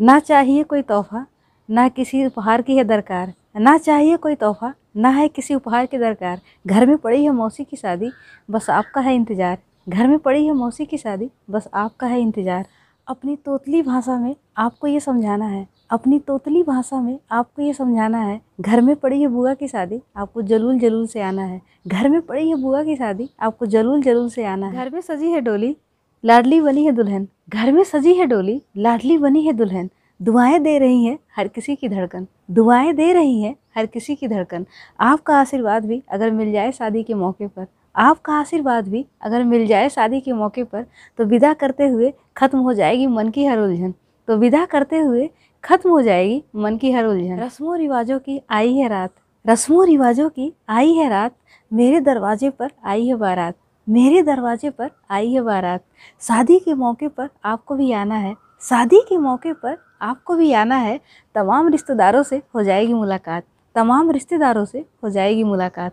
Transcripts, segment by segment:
ना चाहिए कोई तोहफा ना किसी उपहार की है दरकार ना चाहिए कोई तोहफा ना है किसी उपहार की दरकार। घर में पड़ी है मौसी की शादी बस आपका है इंतज़ार। घर में पड़ी है मौसी की शादी बस आपका है इंतज़ार। अपनी तोतली भाषा में आपको ये समझाना है। अपनी तोतली भाषा में आपको ये समझाना है। घर में पड़ी है बुआ की शादी आपको जलूल जलूल से आना है। घर में पड़ी है बुआ की शादी आपको जलूल जलूल से आना है। घर में सजी है डोली लाडली बनी है दुल्हन। घर में सजी है डोली, लाडली बनी है दुल्हन, दुआएँ दे रही हैं हर किसी की धड़कन, दुआएँ दे रही हैं हर किसी की धड़कन। आपका आशीर्वाद भी अगर मिल जाए शादी के मौके पर, आपका आशीर्वाद भी अगर मिल जाए शादी के मौके पर तो विदा करते हुए ख़त्म हो जाएगी मन की हर उलझन। तो विदा करते हुए ख़त्म हो जाएगी मन की हर उलझन। रस्मों रिवाजों की आई है रात, रस्मों रिवाजों की आई है रात, मेरे दरवाजे पर आई है बारात। मेरे दरवाजे पर आई है बारात। शादी के मौके पर आपको भी आना है। शादी के मौके पर आपको भी आना है। तमाम रिश्तेदारों से हो जाएगी मुलाकात। तमाम रिश्तेदारों से हो जाएगी मुलाकात।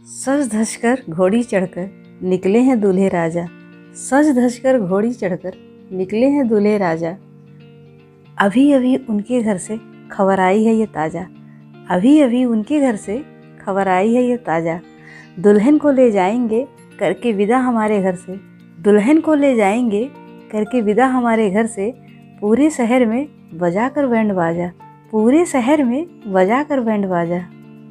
सज धज कर घोड़ी चढ़कर निकले हैं दूल्हे राजा। सज धज कर घोड़ी चढ़कर निकले हैं दूल्हे राजा। अभी अभी उनके घर से खबर आई है ये ताज़ा। अभी अभी उनके घर से खबर आई है ये ताज़ा। दुल्हन को ले जाएँगे करके विदा हमारे घर से। दुल्हन को ले जाएँगे, करके विदा हमारे घर से। पूरे शहर में बजा कर बैंड बाजा। पूरे शहर में बजा कर बैंड बाजा।